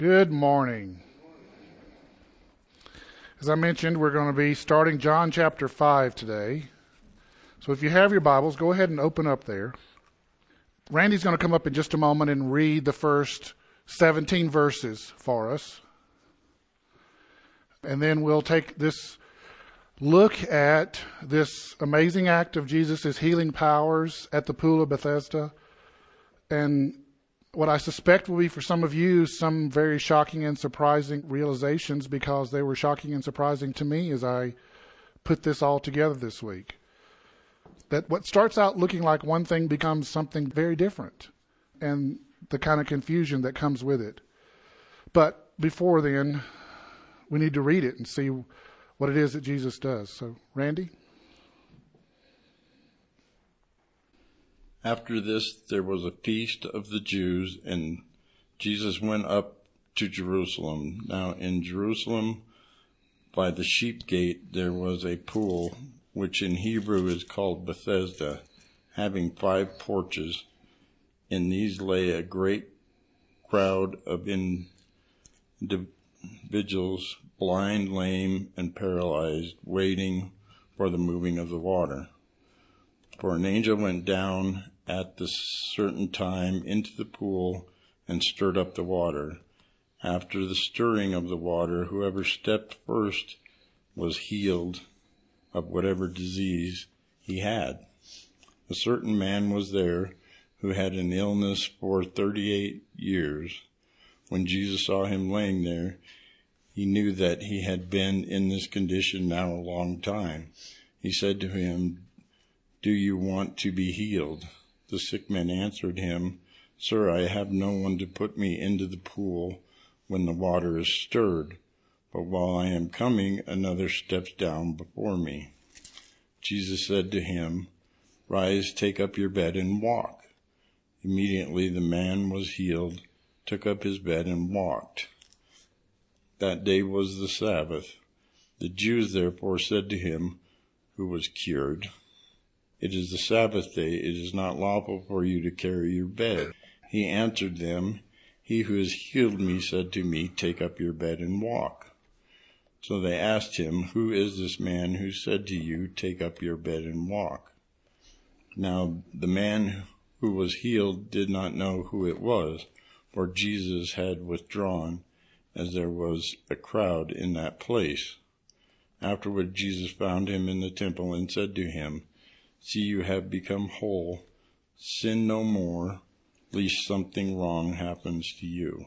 Good morning. As I mentioned, we're going to be starting John chapter 5 today. So if you have your Bibles, go ahead and open up there. Randy's going to come up in just a moment and read the first 17 verses for us. And then we'll take this look at this amazing act of Jesus' healing powers at the Pool of Bethesda and what I suspect will be for some of you some very shocking and surprising realizations because they were shocking and surprising to me as I put this all together this week. That what starts out looking like one thing becomes something very different and the kind of confusion that comes with it. But before then, we need to read it and see what it is that Jesus does. So, Randy? After this, there was a feast of the Jews, and Jesus went up to Jerusalem. Now, in Jerusalem, by the sheep gate, there was a pool, which in Hebrew is called Bethesda, having five porches. In these lay a great crowd of individuals, blind, lame, and paralyzed, waiting for the moving of the water. For an angel went down at the certain time into the pool and stirred up the water. After the stirring of the water, whoever stepped first was healed of whatever disease he had. A certain man was there who had an illness for 38 years. When Jesus saw him laying there, he knew that he had been in this condition now a long time. He said to him, Do you want to be healed? The sick man answered him, Sir, I have no one to put me into the pool when the water is stirred, but while I am coming, another steps down before me. Jesus said to him, Rise, take up your bed and walk. Immediately the man was healed, took up his bed and walked. That day was the Sabbath. The Jews therefore said to him who was cured, it is the Sabbath day. It is not lawful for you to carry your bed. He answered them, He who has healed me said to me, Take up your bed and walk. So they asked him, Who is this man who said to you, Take up your bed and walk? Now the man who was healed did not know who it was, for Jesus had withdrawn, as there was a crowd in that place. Afterward Jesus found him in the temple and said to him, See, you have become whole. Sin no more, lest something wrong happens to you.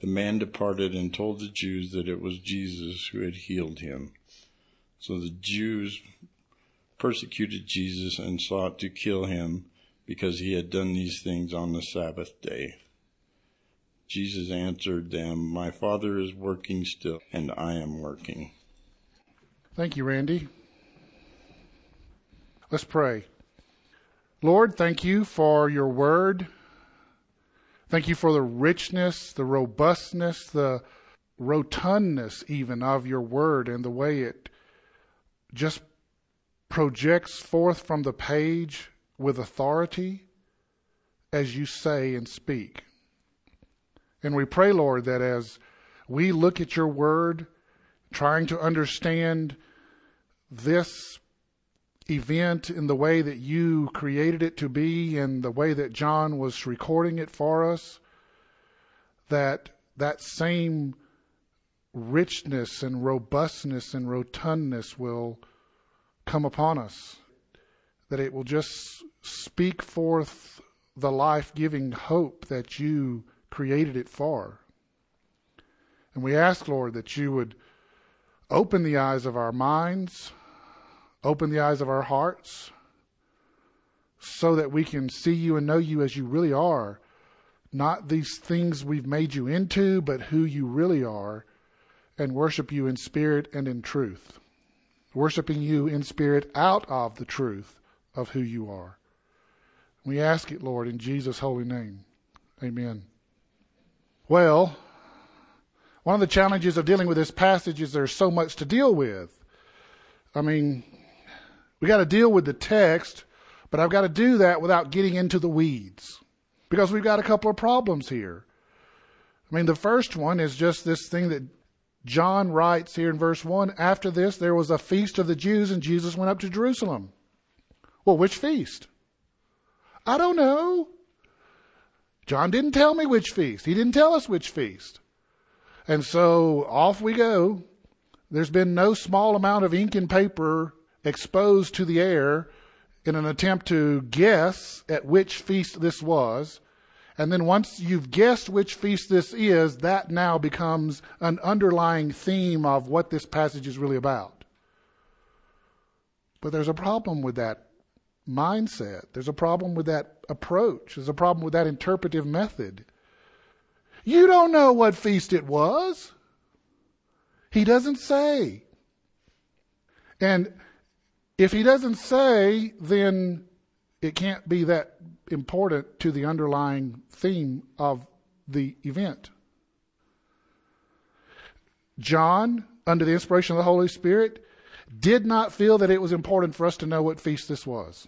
The man departed and told the Jews that it was Jesus who had healed him. So the Jews persecuted Jesus and sought to kill him because he had done these things on the Sabbath day. Jesus answered them, My Father is working still, and I am working. Thank you, Randy. Let's pray. Lord, thank you for your word. Thank you for the richness, the robustness, the rotundness even of your word and the way it just projects forth from the page with authority as you say and speak. And we pray, Lord, that as we look at your word, trying to understand this event in the way that you created it to be and the way that John was recording it for us, that that same richness and robustness and rotundness will come upon us, that it will just speak forth the life giving hope that you created it for. And we ask, Lord, that you would open the eyes of our minds Open the eyes of our hearts so that we can see you and know you as you really are. Not these things we've made you into, but who you really are, and worship you in spirit and in truth. Worshiping you in spirit out of the truth of who you are. We ask it, Lord, in Jesus' holy name. Amen. Well, one of the challenges of dealing with this passage is there's so much to deal with. I mean, we got to deal with the text, but I've got to do that without getting into the weeds because we've got a couple of problems here. I mean, the first one is just this thing that John writes here in verse 1 After this, there was a feast of the Jews, and Jesus went up to Jerusalem. Well, which feast? I don't know. John didn't tell me which feast. He didn't tell us which feast. And so off we go. There's been no small amount of ink and paper exposed to the air in an attempt to guess at which feast this was. And then once you've guessed which feast this is, that now becomes an underlying theme of what this passage is really about. But there's a problem with that mindset. There's a problem with that approach. There's a problem with that interpretive method. You don't know what feast it was. He doesn't say. And if he doesn't say, then it can't be that important to the underlying theme of the event. John, under the inspiration of the Holy Spirit, did not feel that it was important for us to know what feast this was.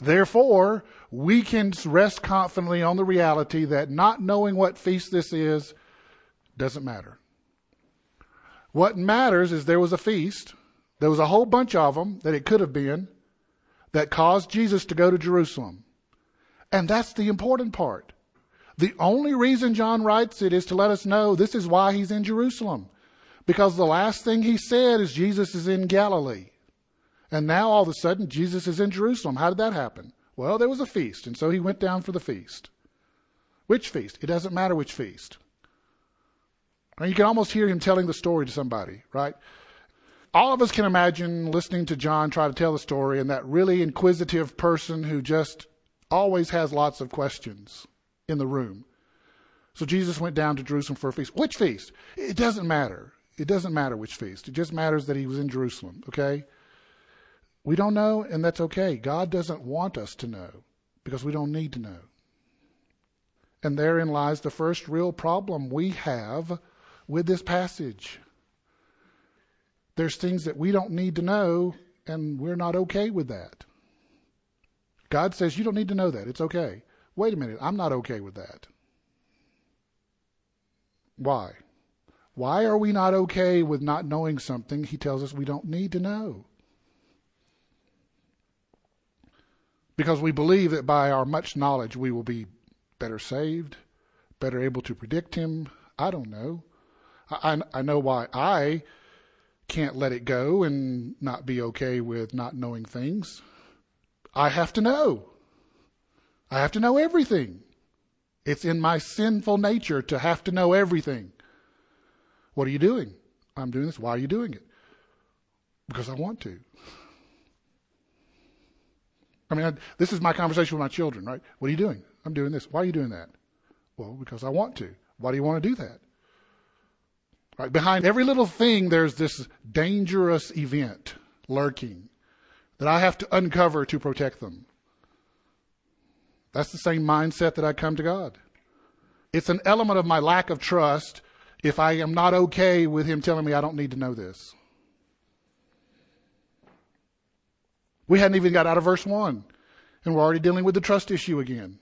Therefore, we can rest confidently on the reality that not knowing what feast this is doesn't matter. What matters is there was a feast, there was a whole bunch of them that it could have been, that caused Jesus to go to Jerusalem. And that's the important part. The only reason John writes it is to let us know this is why he's in Jerusalem. Because the last thing he said is Jesus is in Galilee. And now all of a sudden, Jesus is in Jerusalem. How did that happen? Well, there was a feast, and so he went down for the feast. Which feast? It doesn't matter which feast. And you can almost hear him telling the story to somebody, right? All of us can imagine listening to John try to tell the story and that really inquisitive person who just always has lots of questions in the room. So Jesus went down to Jerusalem for a feast. Which feast? It doesn't matter. It doesn't matter which feast. It just matters that he was in Jerusalem, okay? We don't know, and that's okay. God doesn't want us to know because we don't need to know. And therein lies the first real problem we have with this passage. There's things that we don't need to know, and we're not okay with that. God says, You don't need to know that. It's okay. Wait a minute. I'm not okay with that. Why? Why are we not okay with not knowing something he tells us we don't need to know? because we believe that by our much knowledge we will be better saved, better able to predict Him. I don't know. I, I know why I can't let it go and not be okay with not knowing things. I have to know. I have to know everything. It's in my sinful nature to have to know everything. What are you doing? I'm doing this. Why are you doing it? Because I want to. I mean, I, this is my conversation with my children, right? What are you doing? I'm doing this. Why are you doing that? Well, because I want to. Why do you want to do that? Right? Behind every little thing, there's this dangerous event lurking that I have to uncover to protect them. That's the same mindset that I come to God. It's an element of my lack of trust if I am not okay with Him telling me I don't need to know this. We hadn't even got out of verse 1, and we're already dealing with the trust issue again.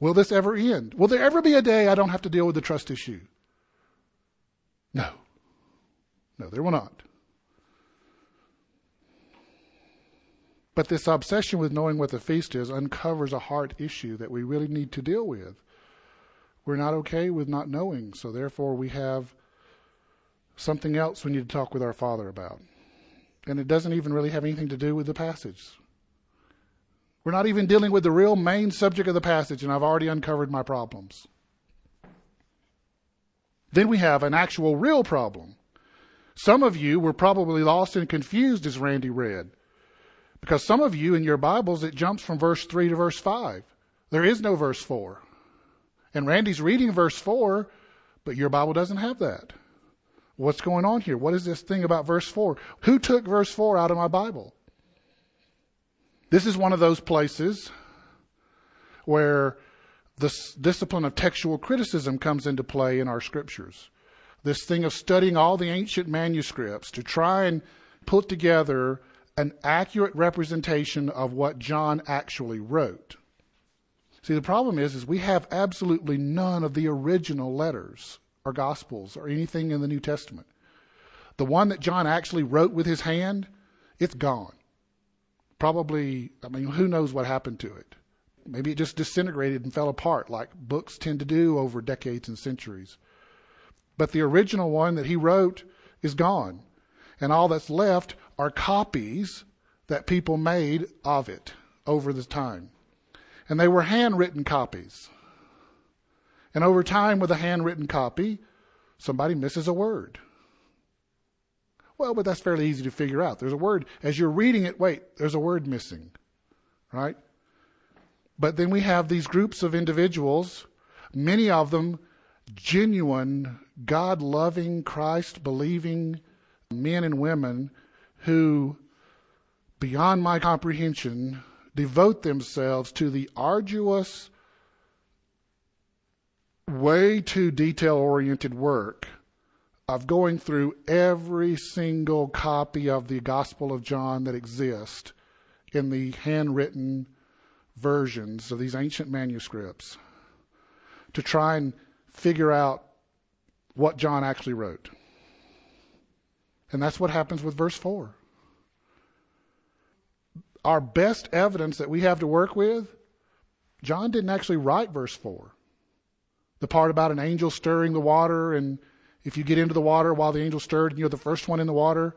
Will this ever end? Will there ever be a day I don't have to deal with the trust issue? No. No, there will not. But this obsession with knowing what the feast is uncovers a heart issue that we really need to deal with. We're not okay with not knowing, so therefore we have something else we need to talk with our Father about and it doesn't even really have anything to do with the passage. We're not even dealing with the real main subject of the passage, and I've already uncovered my problems. Then we have an actual real problem. Some of you were probably lost and confused as Randy read. Because some of you in your Bibles, it jumps from verse 3 to verse 5. There is no verse 4. And Randy's reading verse 4, but your Bible doesn't have that. What's going on here? What is this thing about verse 4? Who took verse 4 out of my Bible? This is one of those places where the discipline of textual criticism comes into play in our scriptures. This thing of studying all the ancient manuscripts to try and put together an accurate representation of what John actually wrote. See, the problem is, is we have absolutely none of the original letters or gospels or anything in the New Testament. The one that John actually wrote with his hand, it's gone. Probably, I mean, who knows what happened to it? Maybe it just disintegrated and fell apart like books tend to do over decades and centuries. But the original one that he wrote is gone. And all that's left are copies that people made of it over the time. And they were handwritten copies. And over time, with a handwritten copy, somebody misses a word. Well, but that's fairly easy to figure out. There's a word, as you're reading it, wait, there's a word missing, right? But then we have these groups of individuals, many of them genuine, God loving, Christ believing men and women who, beyond my comprehension, devote themselves to the arduous, way too detail oriented work of going through every single copy of the Gospel of John that exists in the handwritten versions of these ancient manuscripts to try and figure out what John actually wrote. And that's what happens with verse 4. Our best evidence that we have to work with, John didn't actually write verse 4. The part about an angel stirring the water, and if you get into the water while the angel stirred and you're the first one in the water,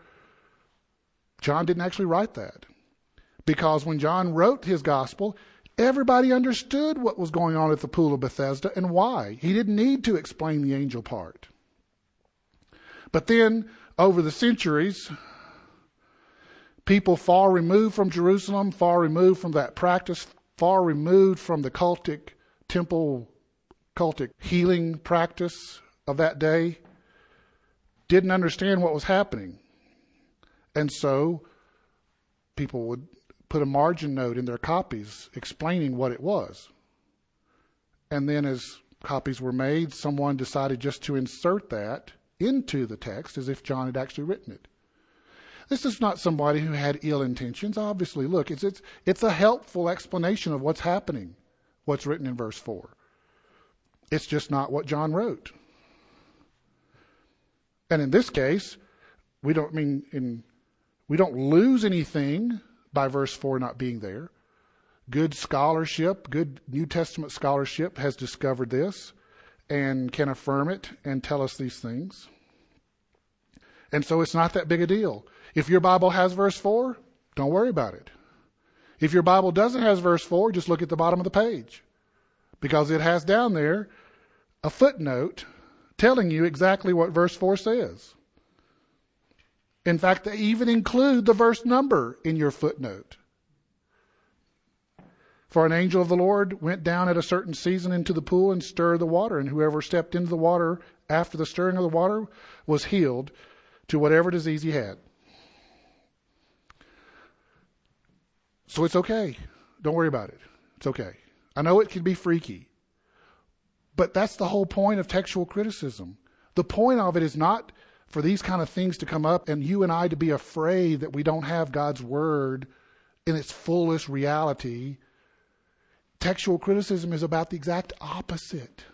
John didn't actually write that. Because when John wrote his gospel, Everybody understood what was going on at the Pool of Bethesda and why. He didn't need to explain the angel part. But then, over the centuries, people far removed from Jerusalem, far removed from that practice, far removed from the cultic temple, cultic healing practice of that day, didn't understand what was happening. And so people would put a margin note in their copies explaining what it was. And then, as copies were made, someone decided just to insert that into the text as if John had actually written it. This is not somebody who had ill intentions. Obviously, look, it's, it's, it's a helpful explanation of what's happening, what's written in verse 4. It's just not what John wrote. And in this case, we don't mean in we don't lose anything by verse 4 not being there. Good scholarship, good New Testament scholarship has discovered this and can affirm it and tell us these things. And so it's not that big a deal. If your Bible has verse 4, don't worry about it. If your Bible doesn't have verse 4, just look at the bottom of the page because it has down there a footnote telling you exactly what verse 4 says. In fact, they even include the verse number in your footnote. For an angel of the Lord went down at a certain season into the pool and stirred the water, and whoever stepped into the water after the stirring of the water was healed to whatever disease he had. So it's okay. Don't worry about it. It's okay. I know it can be freaky, but that's the whole point of textual criticism. The point of it is not for these kind of things to come up and you and I to be afraid that we don't have God's word in its fullest reality. Textual criticism is about the exact opposite.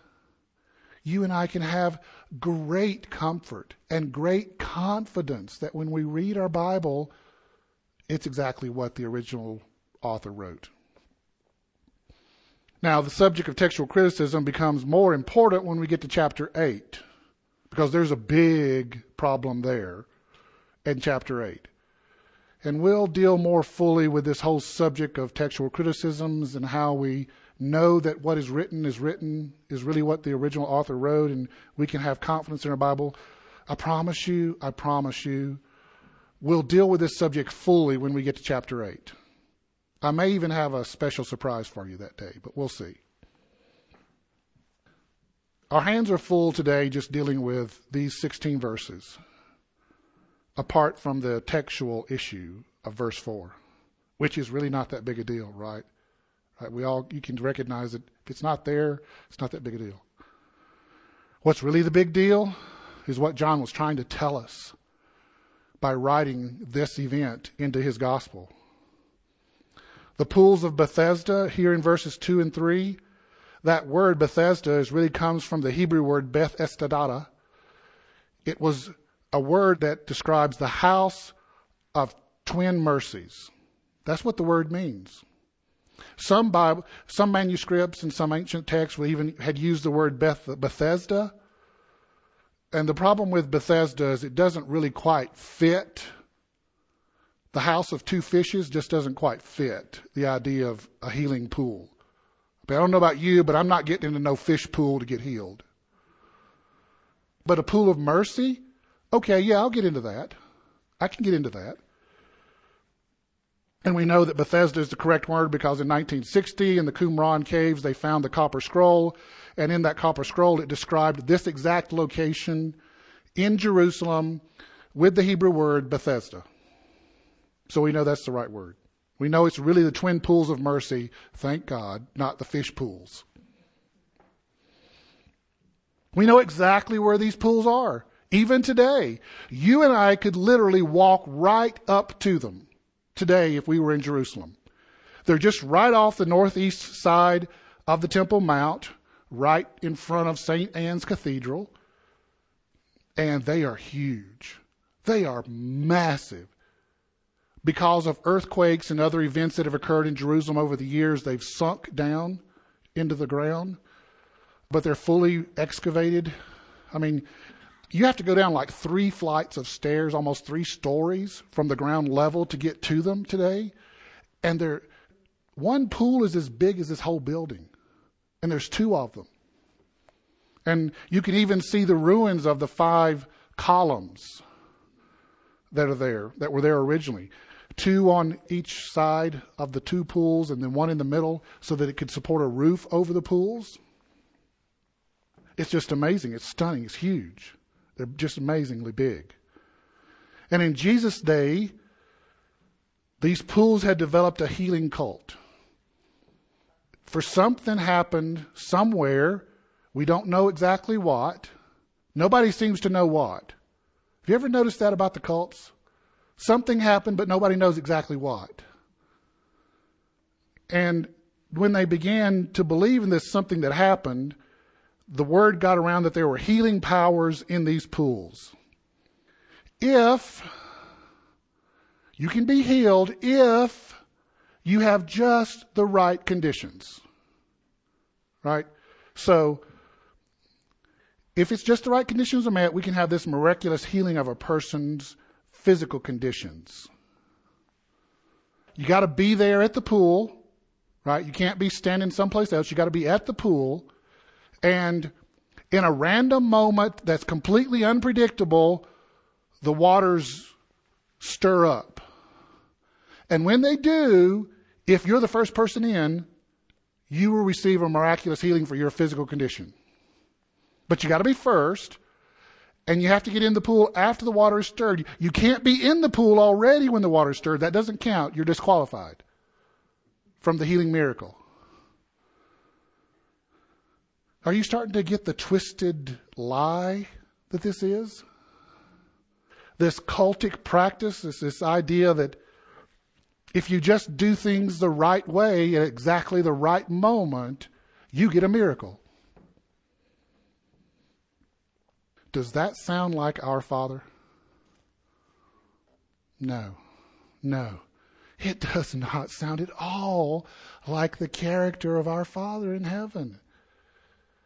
You and I can have great comfort and great confidence that when we read our Bible, it's exactly what the original author wrote. Now, the subject of textual criticism becomes more important when we get to chapter 8 because there's a big problem there in chapter 8. And we'll deal more fully with this whole subject of textual criticisms and how we know that what is written is written, is really what the original author wrote, and we can have confidence in our Bible. I promise you, I promise you, we'll deal with this subject fully when we get to chapter 8. I may even have a special surprise for you that day, but we'll see. Our hands are full today just dealing with these 16 verses, apart from the textual issue of verse 4, which is really not that big a deal, right? right? We all, you can recognize that if it's not there, it's not that big a deal. What's really the big deal is what John was trying to tell us by writing this event into his gospel. The pools of Bethesda here in verses 2 and 3. That word Bethesda is really comes from the Hebrew word Beth Estadata. It was a word that describes the house of twin mercies. That's what the word means. Some Bible, some manuscripts and some ancient texts even had used the word Beth, Bethsaida. And the problem with Bethsaida is it doesn't really quite fit. The house of two fishes just doesn't quite fit the idea of a healing pool. I don't know about you, but I'm not getting into no fish pool to get healed. But a pool of mercy? Okay, yeah, I'll get into that. I can get into that. And we know that Bethesda is the correct word because in 1960 in the Qumran caves they found the copper scroll. And in that copper scroll it described this exact location in Jerusalem with the Hebrew word Bethesda. So we know that's the right word. We know it's really the twin pools of mercy, thank God, not the fish pools. We know exactly where these pools are. Even today, you and I could literally walk right up to them today if we were in Jerusalem. They're just right off the northeast side of the Temple Mount, right in front of St. Anne's Cathedral. And they are huge. They are massive. Because of earthquakes and other events that have occurred in Jerusalem over the years, they've sunk down into the ground, but they're fully excavated. I mean, you have to go down like three flights of stairs, almost three stories from the ground level to get to them today. And there, one pool is as big as this whole building, and there's two of them. And you can even see the ruins of the five columns that are there, that were there originally. Two on each side of the two pools, and then one in the middle so that it could support a roof over the pools. It's just amazing. It's stunning. It's huge. They're just amazingly big. And in Jesus' day, these pools had developed a healing cult. For something happened somewhere, we don't know exactly what. Nobody seems to know what. Have you ever noticed that about the cults? Something happened, but nobody knows exactly what. And when they began to believe in this something that happened, the word got around that there were healing powers in these pools. If you can be healed if you have just the right conditions. Right? So, if it's just the right conditions are met, we can have this miraculous healing of a person's physical conditions. You got to be there at the pool, right? You can't be standing someplace else. You got to be at the pool and in a random moment that's completely unpredictable, the waters stir up. And when they do, if you're the first person in, you will receive a miraculous healing for your physical condition. But you got to be first, and you have to get in the pool after the water is stirred. You can't be in the pool already when the water is stirred. That doesn't count. You're disqualified from the healing miracle. Are you starting to get the twisted lie that this is? This cultic practice, this, this idea that if you just do things the right way at exactly the right moment, you get a miracle. Does that sound like our Father? No, no. It does not sound at all like the character of our Father in heaven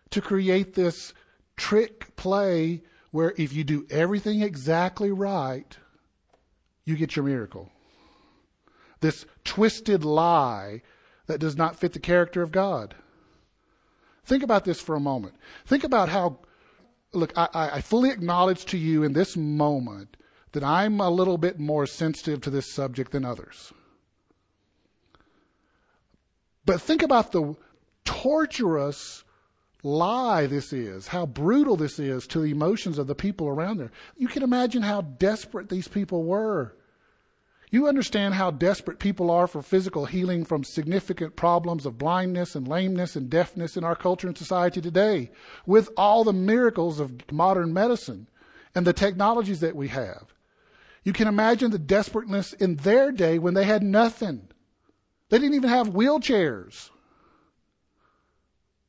to create this trick play where if you do everything exactly right, you get your miracle. This twisted lie that does not fit the character of God. Think about this for a moment. Think about how, look, I, I fully acknowledge to you in this moment that I'm a little bit more sensitive to this subject than others. But think about the torturous lie this is, how brutal this is to the emotions of the people around there. You can imagine how desperate these people were. You understand how desperate people are for physical healing from significant problems of blindness and lameness and deafness in our culture and society today, with all the miracles of modern medicine and the technologies that we have. You can imagine the desperateness in their day when they had nothing. They didn't even have wheelchairs.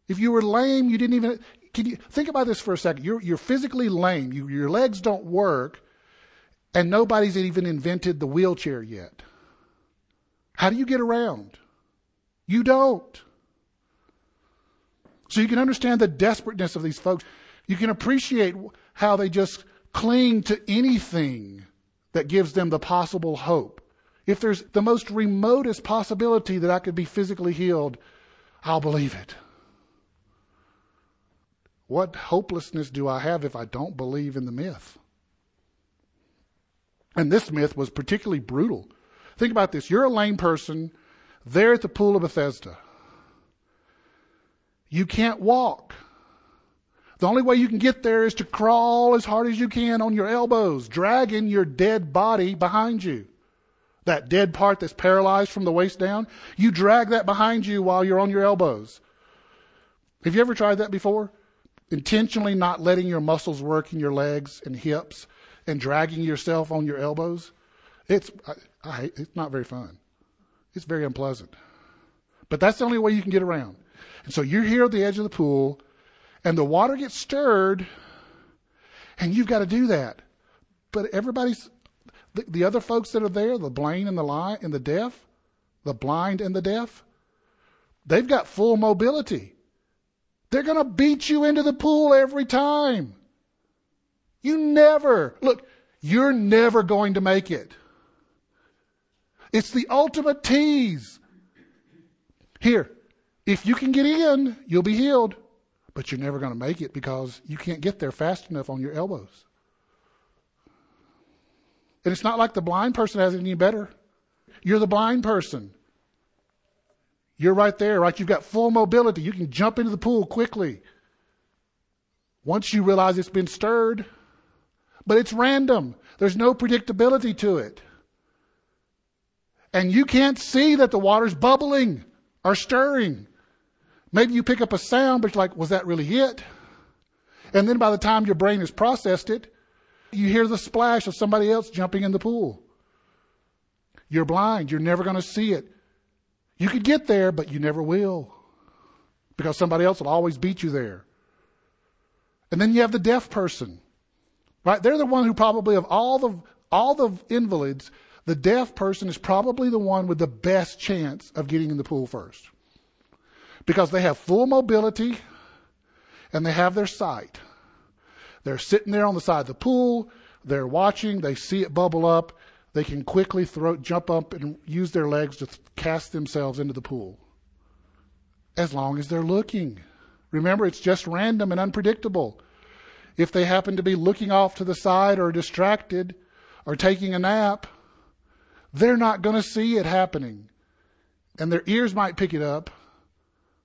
If you were lame, you didn't even. Can you think about this for a second? You're, you're physically lame. You, your legs don't work, and nobody's even invented the wheelchair yet. How do you get around? You don't. So you can understand the desperateness of these folks. You can appreciate how they just cling to anything that gives them the possible hope. If there's the most remotest possibility that I could be physically healed, I'll believe it. What hopelessness do I have if I don't believe in the myth? And this myth was particularly brutal. Think about this. You're a lame person there at the pool of Bethesda. You can't walk. The only way you can get there is to crawl as hard as you can on your elbows, dragging your dead body behind you. That dead part that's paralyzed from the waist down, you drag that behind you while you're on your elbows. Have you ever tried that before? Intentionally not letting your muscles work in your legs and hips and dragging yourself on your elbows? It's, I, I, it's not very fun. It's very unpleasant. But that's the only way you can get around. And so you're here at the edge of the pool, and the water gets stirred, and you've got to do that. But everybody's, the, the other folks that are there, the blind and the lie and the deaf, the blind and the deaf, they've got full mobility. They're going to beat you into the pool every time. You never, look, you're never going to make it. It's the ultimate tease. Here, if you can get in, you'll be healed, but you're never going to make it because you can't get there fast enough on your elbows. And it's not like the blind person has it any better. You're the blind person. You're right there, right? You've got full mobility. You can jump into the pool quickly. Once you realize it's been stirred, but it's random. There's no predictability to it. And you can't see that the water's bubbling or stirring. Maybe you pick up a sound, but you're like, was that really it? And then by the time your brain has processed it, you hear the splash of somebody else jumping in the pool. You're blind. You're never going to see it. You could get there, but you never will. Because somebody else will always beat you there. And then you have the deaf person. Right? They're the one who probably of all the all the invalids, the deaf person is probably the one with the best chance of getting in the pool first because they have full mobility and they have their sight. They're sitting there on the side of the pool, they're watching, they see it bubble up, they can quickly throw, jump up and use their legs to cast themselves into the pool. As long as they're looking. Remember, it's just random and unpredictable. If they happen to be looking off to the side or distracted or taking a nap, they're not going to see it happening. And their ears might pick it up,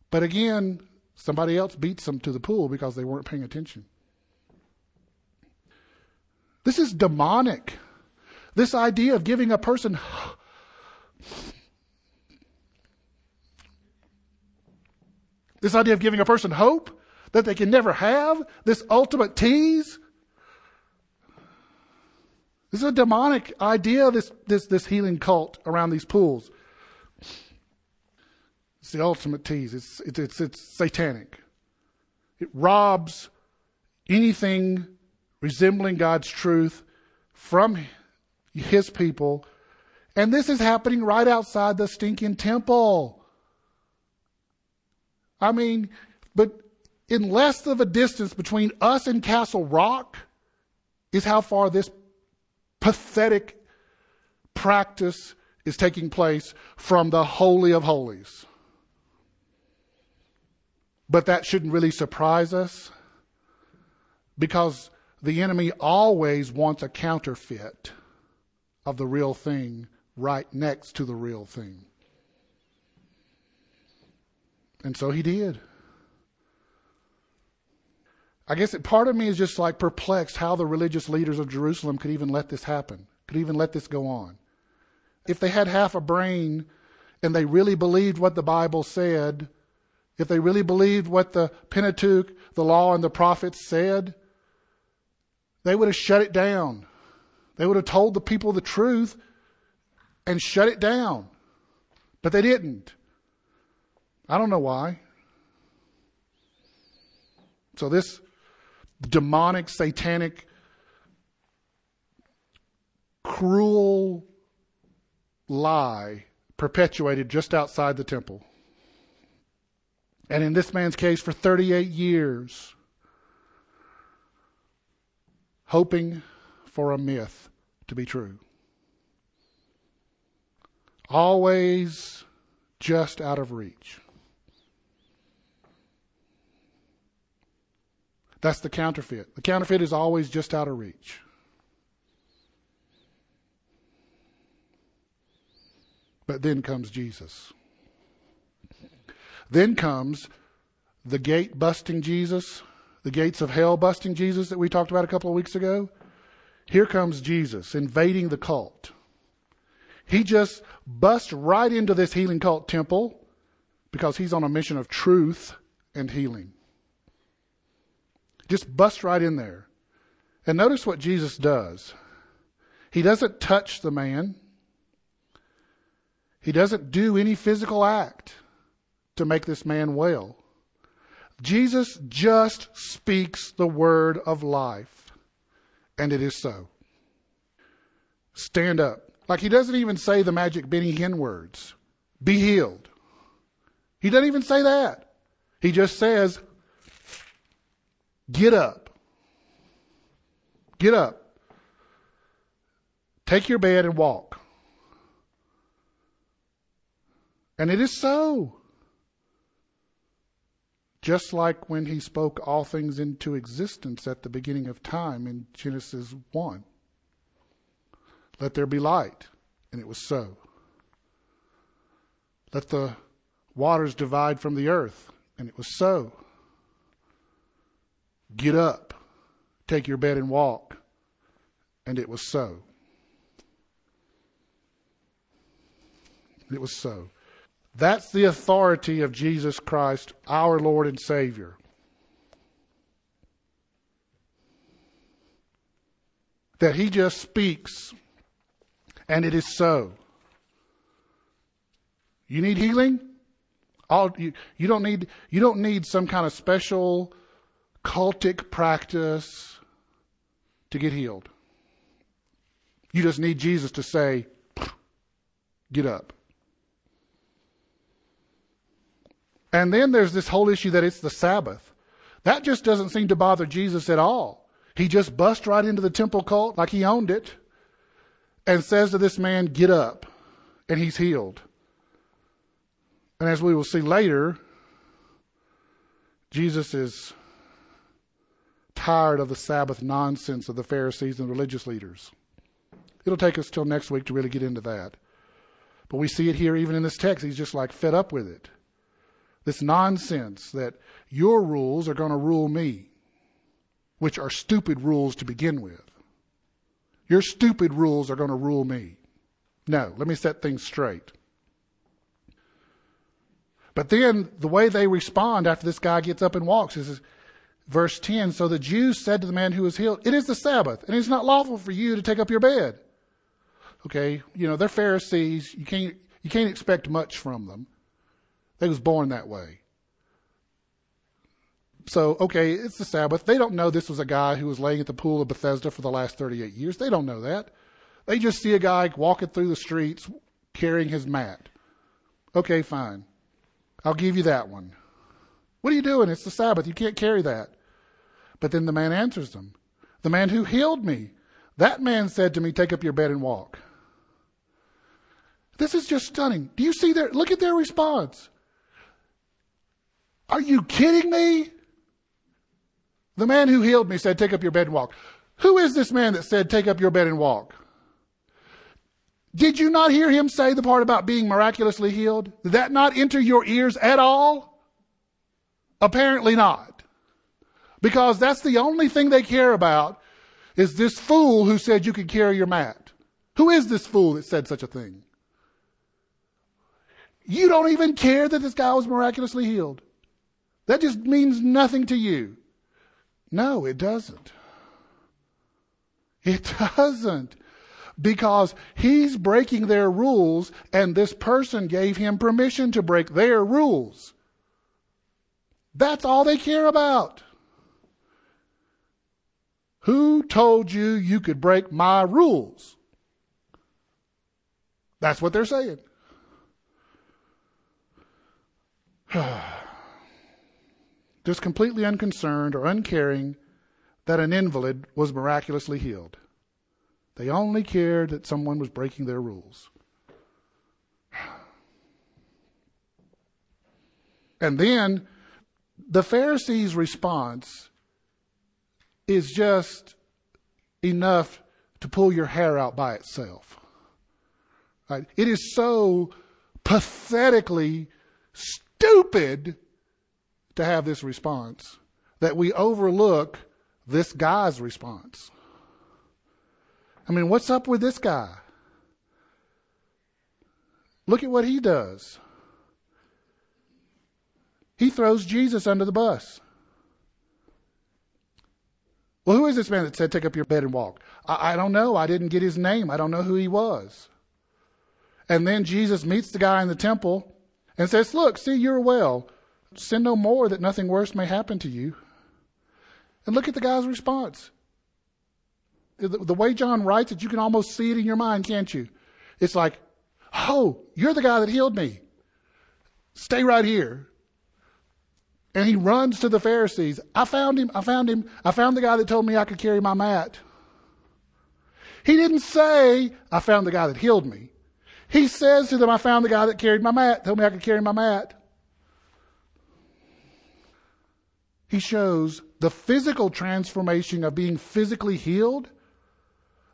but again, somebody else beats them to the pool because they weren't paying attention. This is demonic. This idea of giving a person this idea of giving a person hope that they can never have, this ultimate tease. This is a demonic idea, this, this, this healing cult around these pools. It's the ultimate tease. It's, it's, it's, it's satanic. It robs anything resembling God's truth from his people. And this is happening right outside the stinking temple. I mean, but in less of a distance between us and Castle Rock is how far this pathetic practice is taking place from the Holy of Holies. But that shouldn't really surprise us because the enemy always wants a counterfeit of the real thing right next to the real thing. And so he did. I guess it, part of me is just like perplexed how the religious leaders of Jerusalem could even let this happen, could even let this go on. If they had half a brain and they really believed what the Bible said, if they really believed what the Pentateuch, the law, and the prophets said, they would have shut it down. They would have told the people the truth and shut it down. But they didn't. I don't know why. So this demonic, satanic, cruel lie perpetuated just outside the temple. And in this man's case, for 38 years, hoping for a myth to be true. Always just out of reach. That's the counterfeit. The counterfeit is always just out of reach. But then comes Jesus. Then comes the gate busting Jesus, the gates of hell busting Jesus that we talked about a couple of weeks ago. Here comes Jesus invading the cult. He just busts right into this healing cult temple because he's on a mission of truth and healing. Just bust right in there. And notice what Jesus does. He doesn't touch the man. He doesn't do any physical act to make this man well. Jesus just speaks the word of life, and it is so. Stand up. Like he doesn't even say the magic Benny Hinn words. Be healed. He doesn't even say that. He just says, get up. Get up. Take your bed and walk. And it is so. Just like when he spoke all things into existence at the beginning of time in Genesis 1. Let there be light. And it was so. Let the waters divide from the earth. And it was so. Get up. Take your bed and walk. And it was so. It was so. That's the authority of Jesus Christ, our Lord and Savior. That He just speaks and it is so. You need healing? All, you, you, don't need, you don't need some kind of special cultic practice to get healed. You just need Jesus to say, get up. And then there's this whole issue that it's the Sabbath. That just doesn't seem to bother Jesus at all. He just busts right into the temple cult like he owned it and says to this man, Get up. And he's healed. And as we will see later, Jesus is tired of the Sabbath nonsense of the Pharisees and religious leaders. It'll take us till next week to really get into that. But we see it here even in this text. He's just like fed up with it. This nonsense that your rules are going to rule me, which are stupid rules to begin with. Your stupid rules are going to rule me. No, let me set things straight. But then the way they respond after this guy gets up and walks is verse 10 So the Jews said to the man who was healed, It is the Sabbath, and it's not lawful for you to take up your bed. Okay, you know, they're Pharisees. You can't, you can't expect much from them. They was born that way. So, okay, it's the Sabbath. They don't know this was a guy who was laying at the pool of Bethesda for the last 38 years. They don't know that. They just see a guy walking through the streets carrying his mat. Okay, fine. I'll give you that one. What are you doing? It's the Sabbath. You can't carry that. But then the man answers them. The man who healed me. That man said to me, Take up your bed and walk. This is just stunning. Do you see their, look at their response. Are you kidding me? The man who healed me said, Take up your bed and walk. Who is this man that said, Take up your bed and walk? Did you not hear him say the part about being miraculously healed? Did that not enter your ears at all? Apparently not. Because that's the only thing they care about is this fool who said you could carry your mat. Who is this fool that said such a thing? You don't even care that this guy was miraculously healed. That just means nothing to you. No, it doesn't. It doesn't. because he's breaking their rules and this person gave him permission to break their rules. That's all they care about. Who told you you could break my rules? That's what they're saying. Just completely unconcerned or uncaring that an invalid was miraculously healed. They only cared that someone was breaking their rules. And then the Pharisees' response is just enough to pull your hair out by itself. Right? It is so pathetically stupid to have this response that we overlook this guy's response. I mean, what's up with this guy? Look at what he does. He throws Jesus under the bus. Well, who is this man that said, Take up your bed and walk? I, I, don't know. I didn't get his name. I don't know who he was. And then Jesus meets the guy in the temple and says, Look, see, you're well. Sin no more that nothing worse may happen to you. And look at the guy's response the, the way John writes it, you can almost see it in your mind, can't you? It's like, oh, you're the guy that healed me. Stay right here. And he runs to the Pharisees. I found him. I found him. I found the guy that told me I could carry my mat. He didn't say, I found the guy that healed me. He says to them, I found the guy that carried my mat, told me I could carry my mat. He shows the physical transformation of being physically healed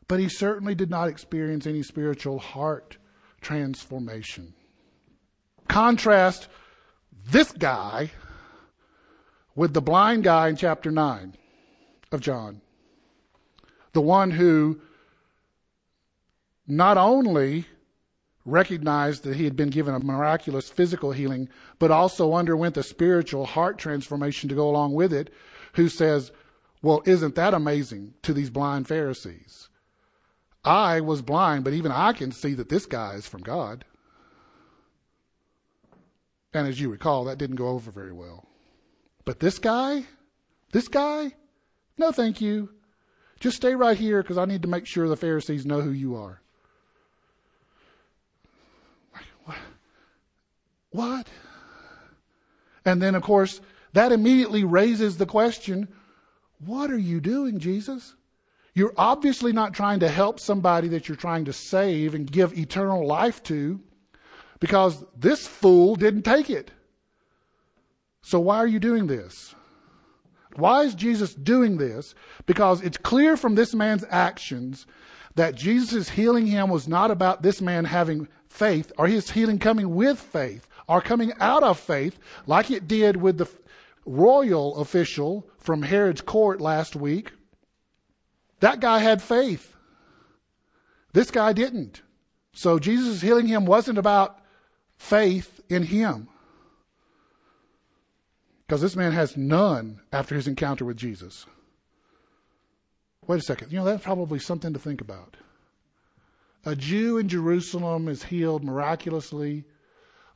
but he certainly did not experience any spiritual heart transformation. Contrast this guy with the blind guy in chapter 9 of John. The one who not only recognized that he had been given a miraculous physical healing, but also underwent a spiritual heart transformation to go along with it, who says, Well, isn't that amazing to these blind Pharisees? I was blind, but even I can see that this guy is from God. And as you recall, that didn't go over very well. But this guy, this guy, no thank you. Just stay right here because I need to make sure the Pharisees know who you are. What? And then, of course, that immediately raises the question what are you doing, Jesus? You're obviously not trying to help somebody that you're trying to save and give eternal life to because this fool didn't take it. So why are you doing this? Why is Jesus doing this? Because it's clear from this man's actions that Jesus' healing him was not about this man having faith or his healing coming with faith or coming out of faith like it did with the royal official from Herod's court last week that guy had faith. This guy didn't. So Jesus healing him wasn't about faith in him. Because this man has none after his encounter with Jesus. Wait a second. You know, that's probably something to think about. A Jew in Jerusalem is healed miraculously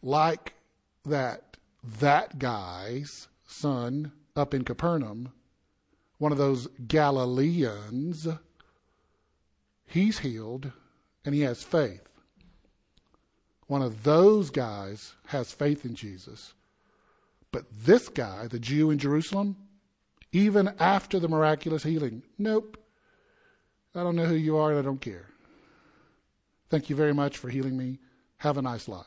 like that that guy's son up in Capernaum one of those Galileans, he's healed and he has faith. One of those guys has faith in Jesus. But this guy, the Jew in Jerusalem, even after the miraculous healing, nope. I don't know who you are and I don't care. Thank you very much for healing me. Have a nice life.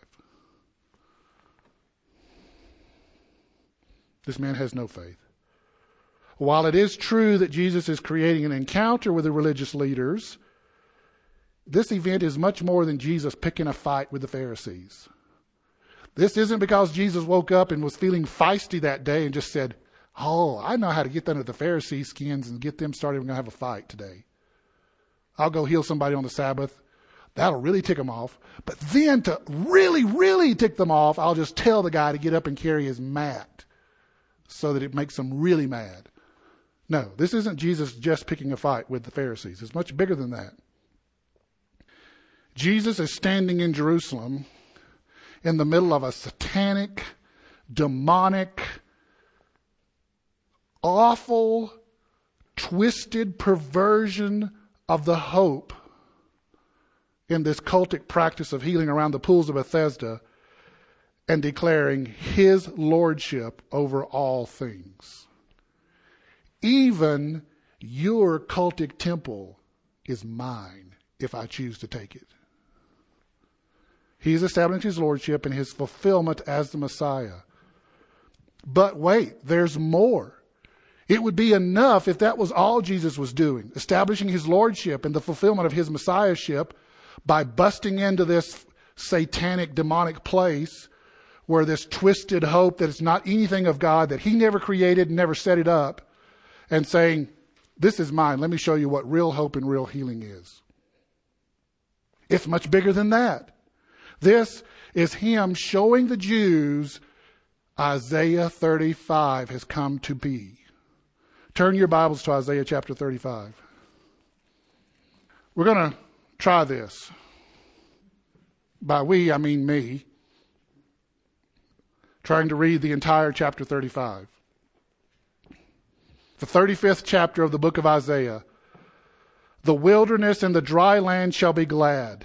This man has no faith. While it is true that Jesus is creating an encounter with the religious leaders, this event is much more than Jesus picking a fight with the Pharisees. This isn't because Jesus woke up and was feeling feisty that day and just said, Oh, I know how to get under the Pharisees' skins and get them started. We're going to have a fight today. I'll go heal somebody on the Sabbath. That'll really tick them off. But then to really, really tick them off, I'll just tell the guy to get up and carry his mat so that it makes them really mad. No, this isn't Jesus just picking a fight with the Pharisees. It's much bigger than that. Jesus is standing in Jerusalem in the middle of a satanic, demonic, awful, twisted perversion of the hope in this cultic practice of healing around the pools of Bethesda and declaring his lordship over all things. Even your cultic temple is mine if I choose to take it. He's established his lordship and his fulfillment as the Messiah. But wait, there's more. It would be enough if that was all Jesus was doing, establishing his lordship and the fulfillment of his messiahship by busting into this satanic, demonic place where this twisted hope that it's not anything of God, that he never created never set it up, and saying, This is mine. Let me show you what real hope and real healing is. It's much bigger than that. This is him showing the Jews Isaiah 35 has come to be. Turn your Bibles to Isaiah chapter 35. We're going to try this. By we, I mean me. Trying to read the entire chapter 35. The 35th chapter of the book of Isaiah. The wilderness and the dry land shall be glad.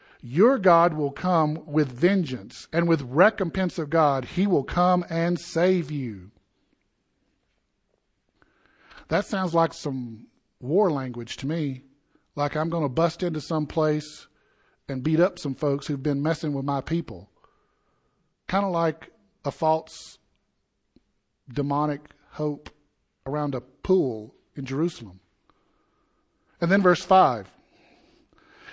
your God will come with vengeance, and with recompense of God, he will come and save you. That sounds like some war language to me. Like I'm going to bust into some place and beat up some folks who've been messing with my people. Kind of like a false demonic hope around a pool in Jerusalem. And then verse 5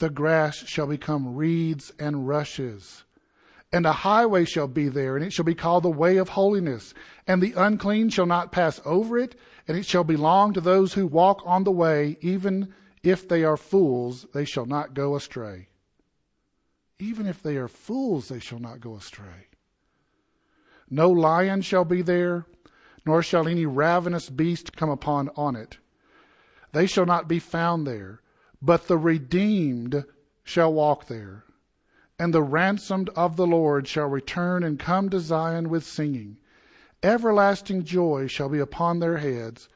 the grass shall become reeds and rushes. And a highway shall be there, and it shall be called the way of holiness. And the unclean shall not pass over it, and it shall belong to those who walk on the way, even if they are fools, they shall not go astray. Even if they are fools, they shall not go astray. No lion shall be there, nor shall any ravenous beast come upon on it. They shall not be found there but the redeemed shall walk there, and the ransomed of the Lord shall return and come to Zion with singing. Everlasting joy shall be upon their heads.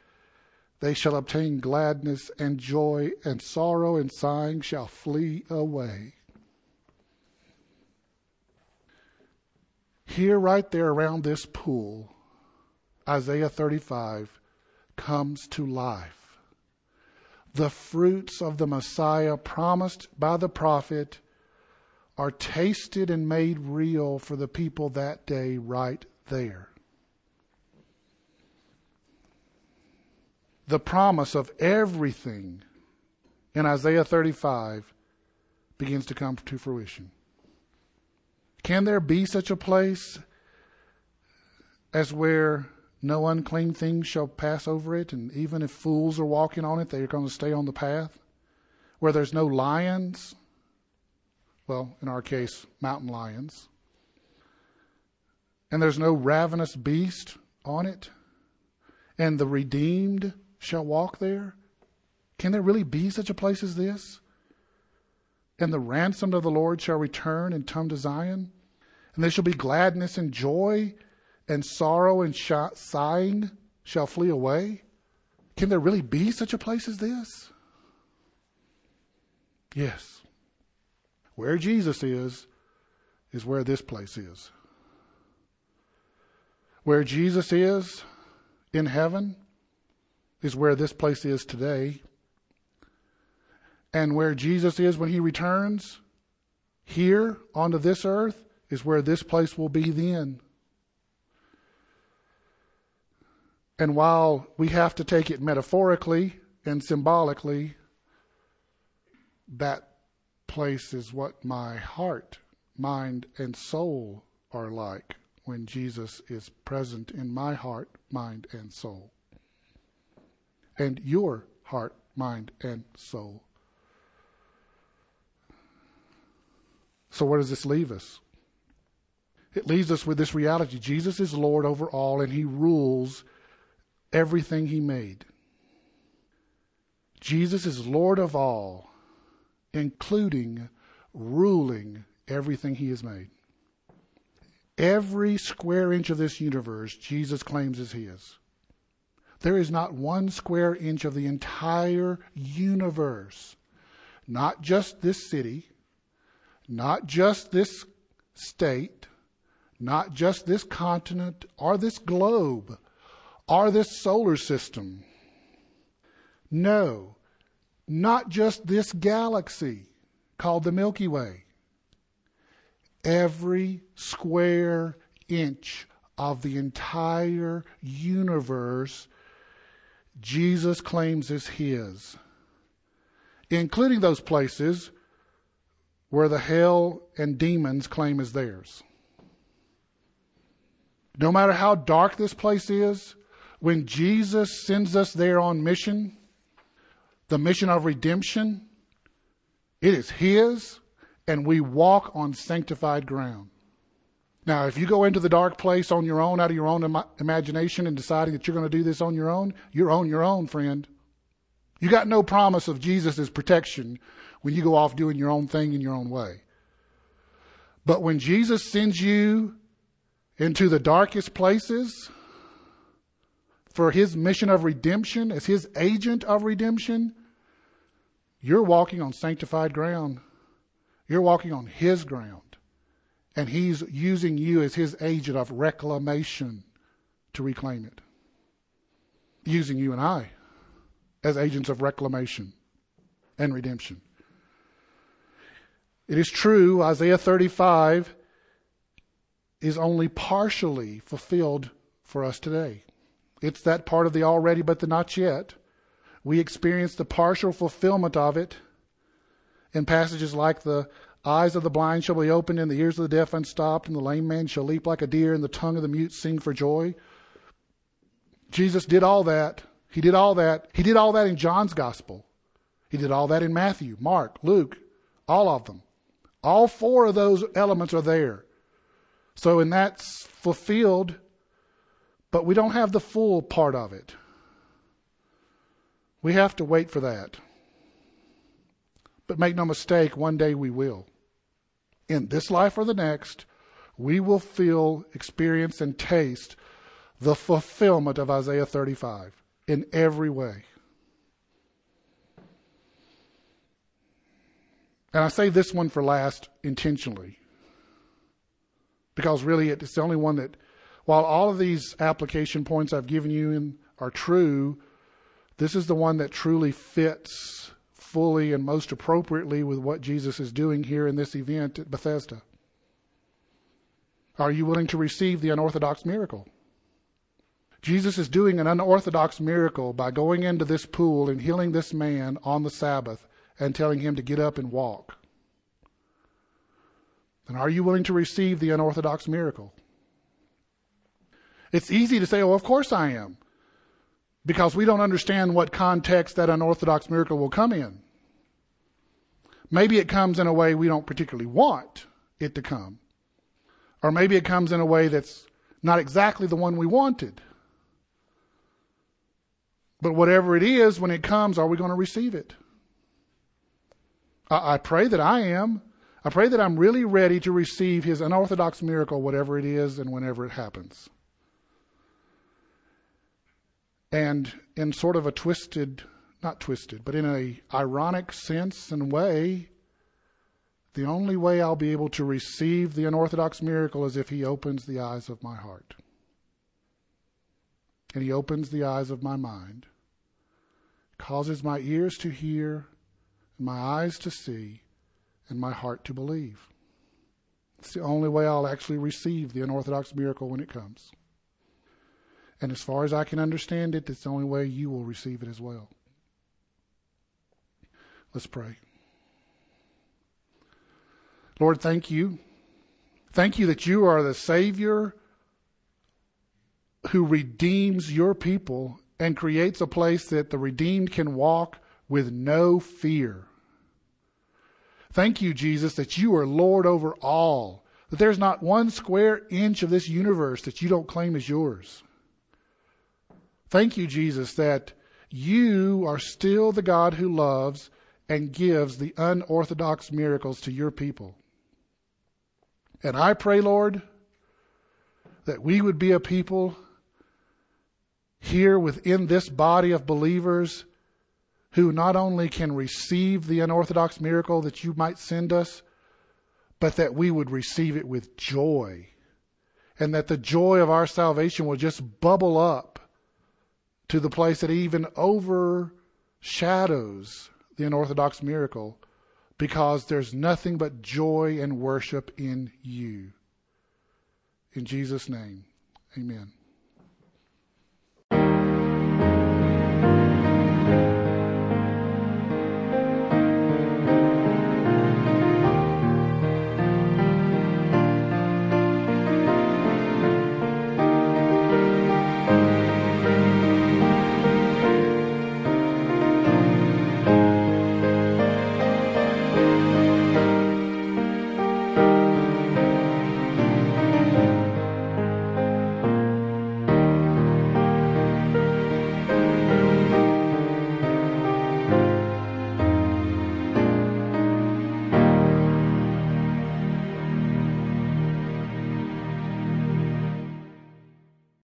They shall obtain gladness and joy, and sorrow and sighing shall flee away. Here, right there around this pool, Isaiah 35 comes to life the fruits of the Messiah promised by the prophet are tasted and made real for the people that day right there. The promise of everything in Isaiah 35 begins to come to fruition. Can there be such a place as where no unclean thing shall pass over it, and even if fools are walking on it, they are going to stay on the path. Where there's no lions, well, in our case, mountain lions, and there's no ravenous beast on it, and the redeemed shall walk there. Can there really be such a place as this? And the ransomed of the Lord shall return and come to Zion, and there shall be gladness and joy and sorrow and sh- sighing shall flee away? Can there really be such a place as this? Yes. Where Jesus is, is where this place is. Where Jesus is in heaven is where this place is today. And where Jesus is when he returns here onto this earth is where this place will be then. And while we have to take it metaphorically and symbolically, that place is what my heart, mind, and soul are like when Jesus is present in my heart, mind, and soul. And your heart, mind, and soul. So, where does this leave us? It leaves us with this reality Jesus is Lord over all, and He rules everything He made. Jesus is Lord of all, including ruling everything He has made. Every square inch of this universe, Jesus claims is His. There is not one square inch of the entire universe, not just this city, not just this state, not just this continent or this globe or this solar system. No, not just this galaxy called the Milky Way. Every square inch of the entire universe, Jesus claims is His, including those places where the hell and demons claim is theirs. No matter how dark this place is, when Jesus sends us there on mission, the mission of redemption, it is His, and we walk on sanctified ground. Now, if you go into the dark place on your own, out of your own Im- imagination, and deciding that you're going to do this on your own, you're on your own, friend. You got no promise of Jesus' protection when you go off doing your own thing in your own way. But when Jesus sends you into the darkest places for his mission of redemption, as his agent of redemption, you're walking on sanctified ground. You're walking on his ground. And he's using you as his agent of reclamation to reclaim it. Using you and I as agents of reclamation and redemption. It is true, Isaiah 35 is only partially fulfilled for us today. It's that part of the already but the not yet. We experience the partial fulfillment of it in passages like the eyes of the blind shall be opened and the ears of the deaf unstopped and the lame man shall leap like a deer and the tongue of the mute sing for joy. Jesus did all that. He did all that. He did all that in John's gospel. He did all that in Matthew, Mark, Luke, all of them. All four of those elements are there. So, and that's fulfilled, but we don't have the full part of it. We have to wait for that. But make no mistake, one day we will. In this life or the next, we will feel, experience, and taste the fulfillment of Isaiah 35 in every way. And I say this one for last intentionally. Because really, it's the only one that, while all of these application points I've given you are true, this is the one that truly fits fully and most appropriately with what Jesus is doing here in this event at Bethesda. Are you willing to receive the unorthodox miracle? Jesus is doing an unorthodox miracle by going into this pool and healing this man on the Sabbath and telling him to get up and walk. And are you willing to receive the unorthodox miracle? It's easy to say, oh, of course I am, because we don't understand what context that unorthodox miracle will come in. Maybe it comes in a way we don't particularly want it to come. Or maybe it comes in a way that's not exactly the one we wanted. But whatever it is, when it comes, are we going to receive it? I, I pray that I am. I pray that I'm really ready to receive his unorthodox miracle, whatever it is and whenever it happens. And in sort of a twisted, not twisted, but in a ironic sense and way, The only way I'll be able to receive the unorthodox miracle is if He opens the eyes of my heart. And He opens the eyes of my mind, causes my ears to hear, and my eyes to see, and my heart to believe. It's the only way I'll actually receive the unorthodox miracle when it comes. And as far as I can understand it, it's the only way you will receive it as well. Let's pray. Lord, thank you. Thank you that you are the Savior who redeems your people and creates a place that the redeemed can walk with no fear. Thank you, Jesus, that you are Lord over all, that there's not one square inch of this universe that you don't claim as yours. Thank you, Jesus, that you are still the God who loves and gives the unorthodox miracles to your people. And I pray, Lord, that we would be a people here within this body of believers who not only can receive the unorthodox miracle that you might send us, but that we would receive it with joy. And that the joy of our salvation will just bubble up to the place that even overshadows the unorthodox miracle because there's nothing but joy and worship in you. In Jesus' name, amen.